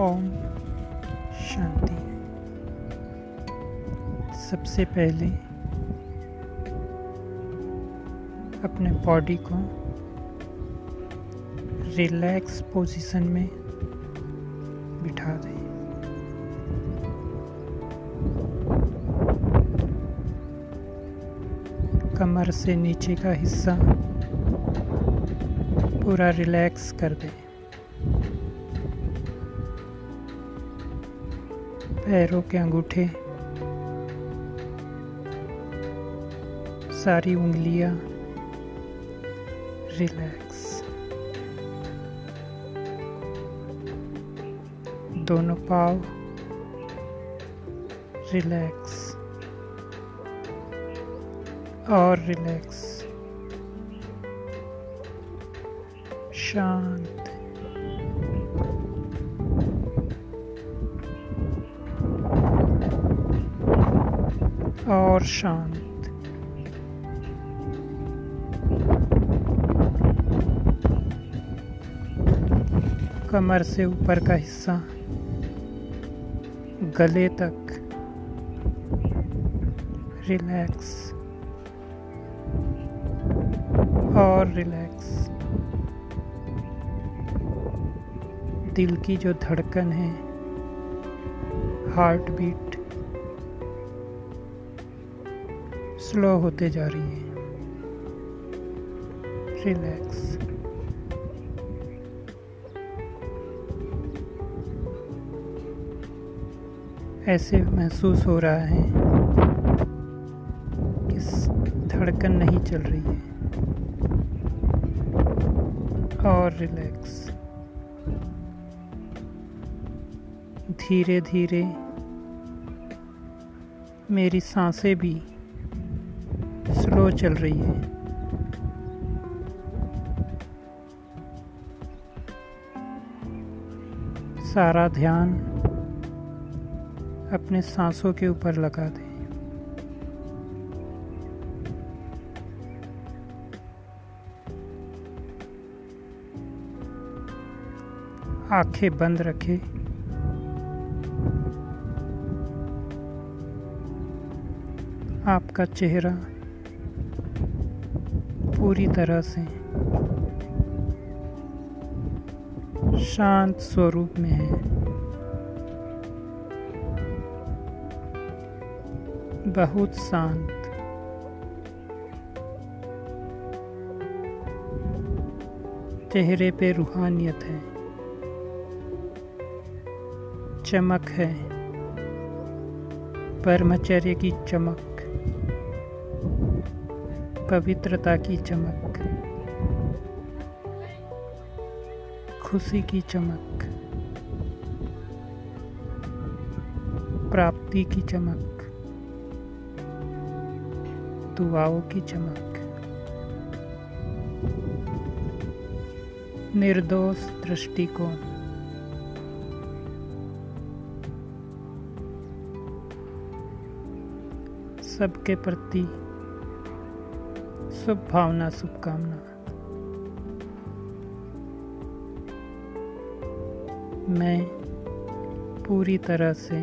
ओम शांति। सबसे पहले अपने बॉडी को रिलैक्स पोजीशन में बिठा दें। कमर से नीचे का हिस्सा पूरा रिलैक्स कर दें। पैरों के अंगूठे सारी उंगलियाँ रिलैक्स दोनों पाव रिलैक्स और रिलैक्स शांत। और शांत कमर से ऊपर का हिस्सा गले तक रिलैक्स और रिलैक्स। दिल की जो धड़कन है हार्ट बीट स्लो होते जा रही है। रिलैक्स ऐसे महसूस हो रहा है कि धड़कन नहीं चल रही है। और रिलैक्स धीरे धीरे मेरी साँसें भी स्लो चल रही है सारा ध्यान अपने सांसों के ऊपर लगा दें। आँखें बंद रखें। आपका चेहरा पूरी तरह से शांत स्वरूप में है। बहुत शांत। चेहरे पे रूहानियत है। चमक है। परमचर्य की चमक। पवित्रता की चमक। खुशी की चमक। प्राप्ति की चमक। दुआओं की चमक। निर्दोष दृष्टिकोण। सबके प्रति शुभ भावना शुभकामना मैं पूरी तरह से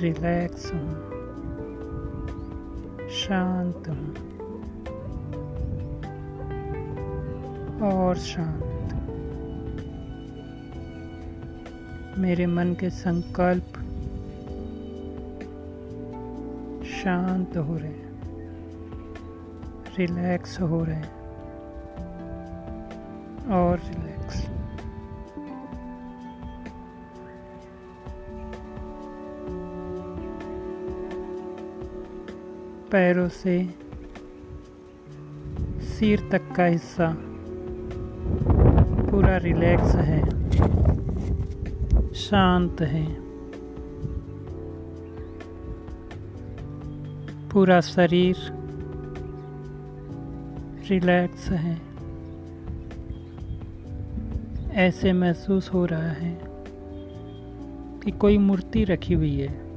रिलैक्स हूँ, शांत हूँ, और शांत मेरे मन के संकल्प शांत हो रहे हैं। रिलैक्स हो रहे हैं। और रिलैक्स। पैरों से सिर तक का हिस्सा पूरा रिलैक्स है, शांत है। पूरा शरीर रिलैक्स है ऐसे महसूस हो रहा है कि कोई मूर्ति रखी हुई है।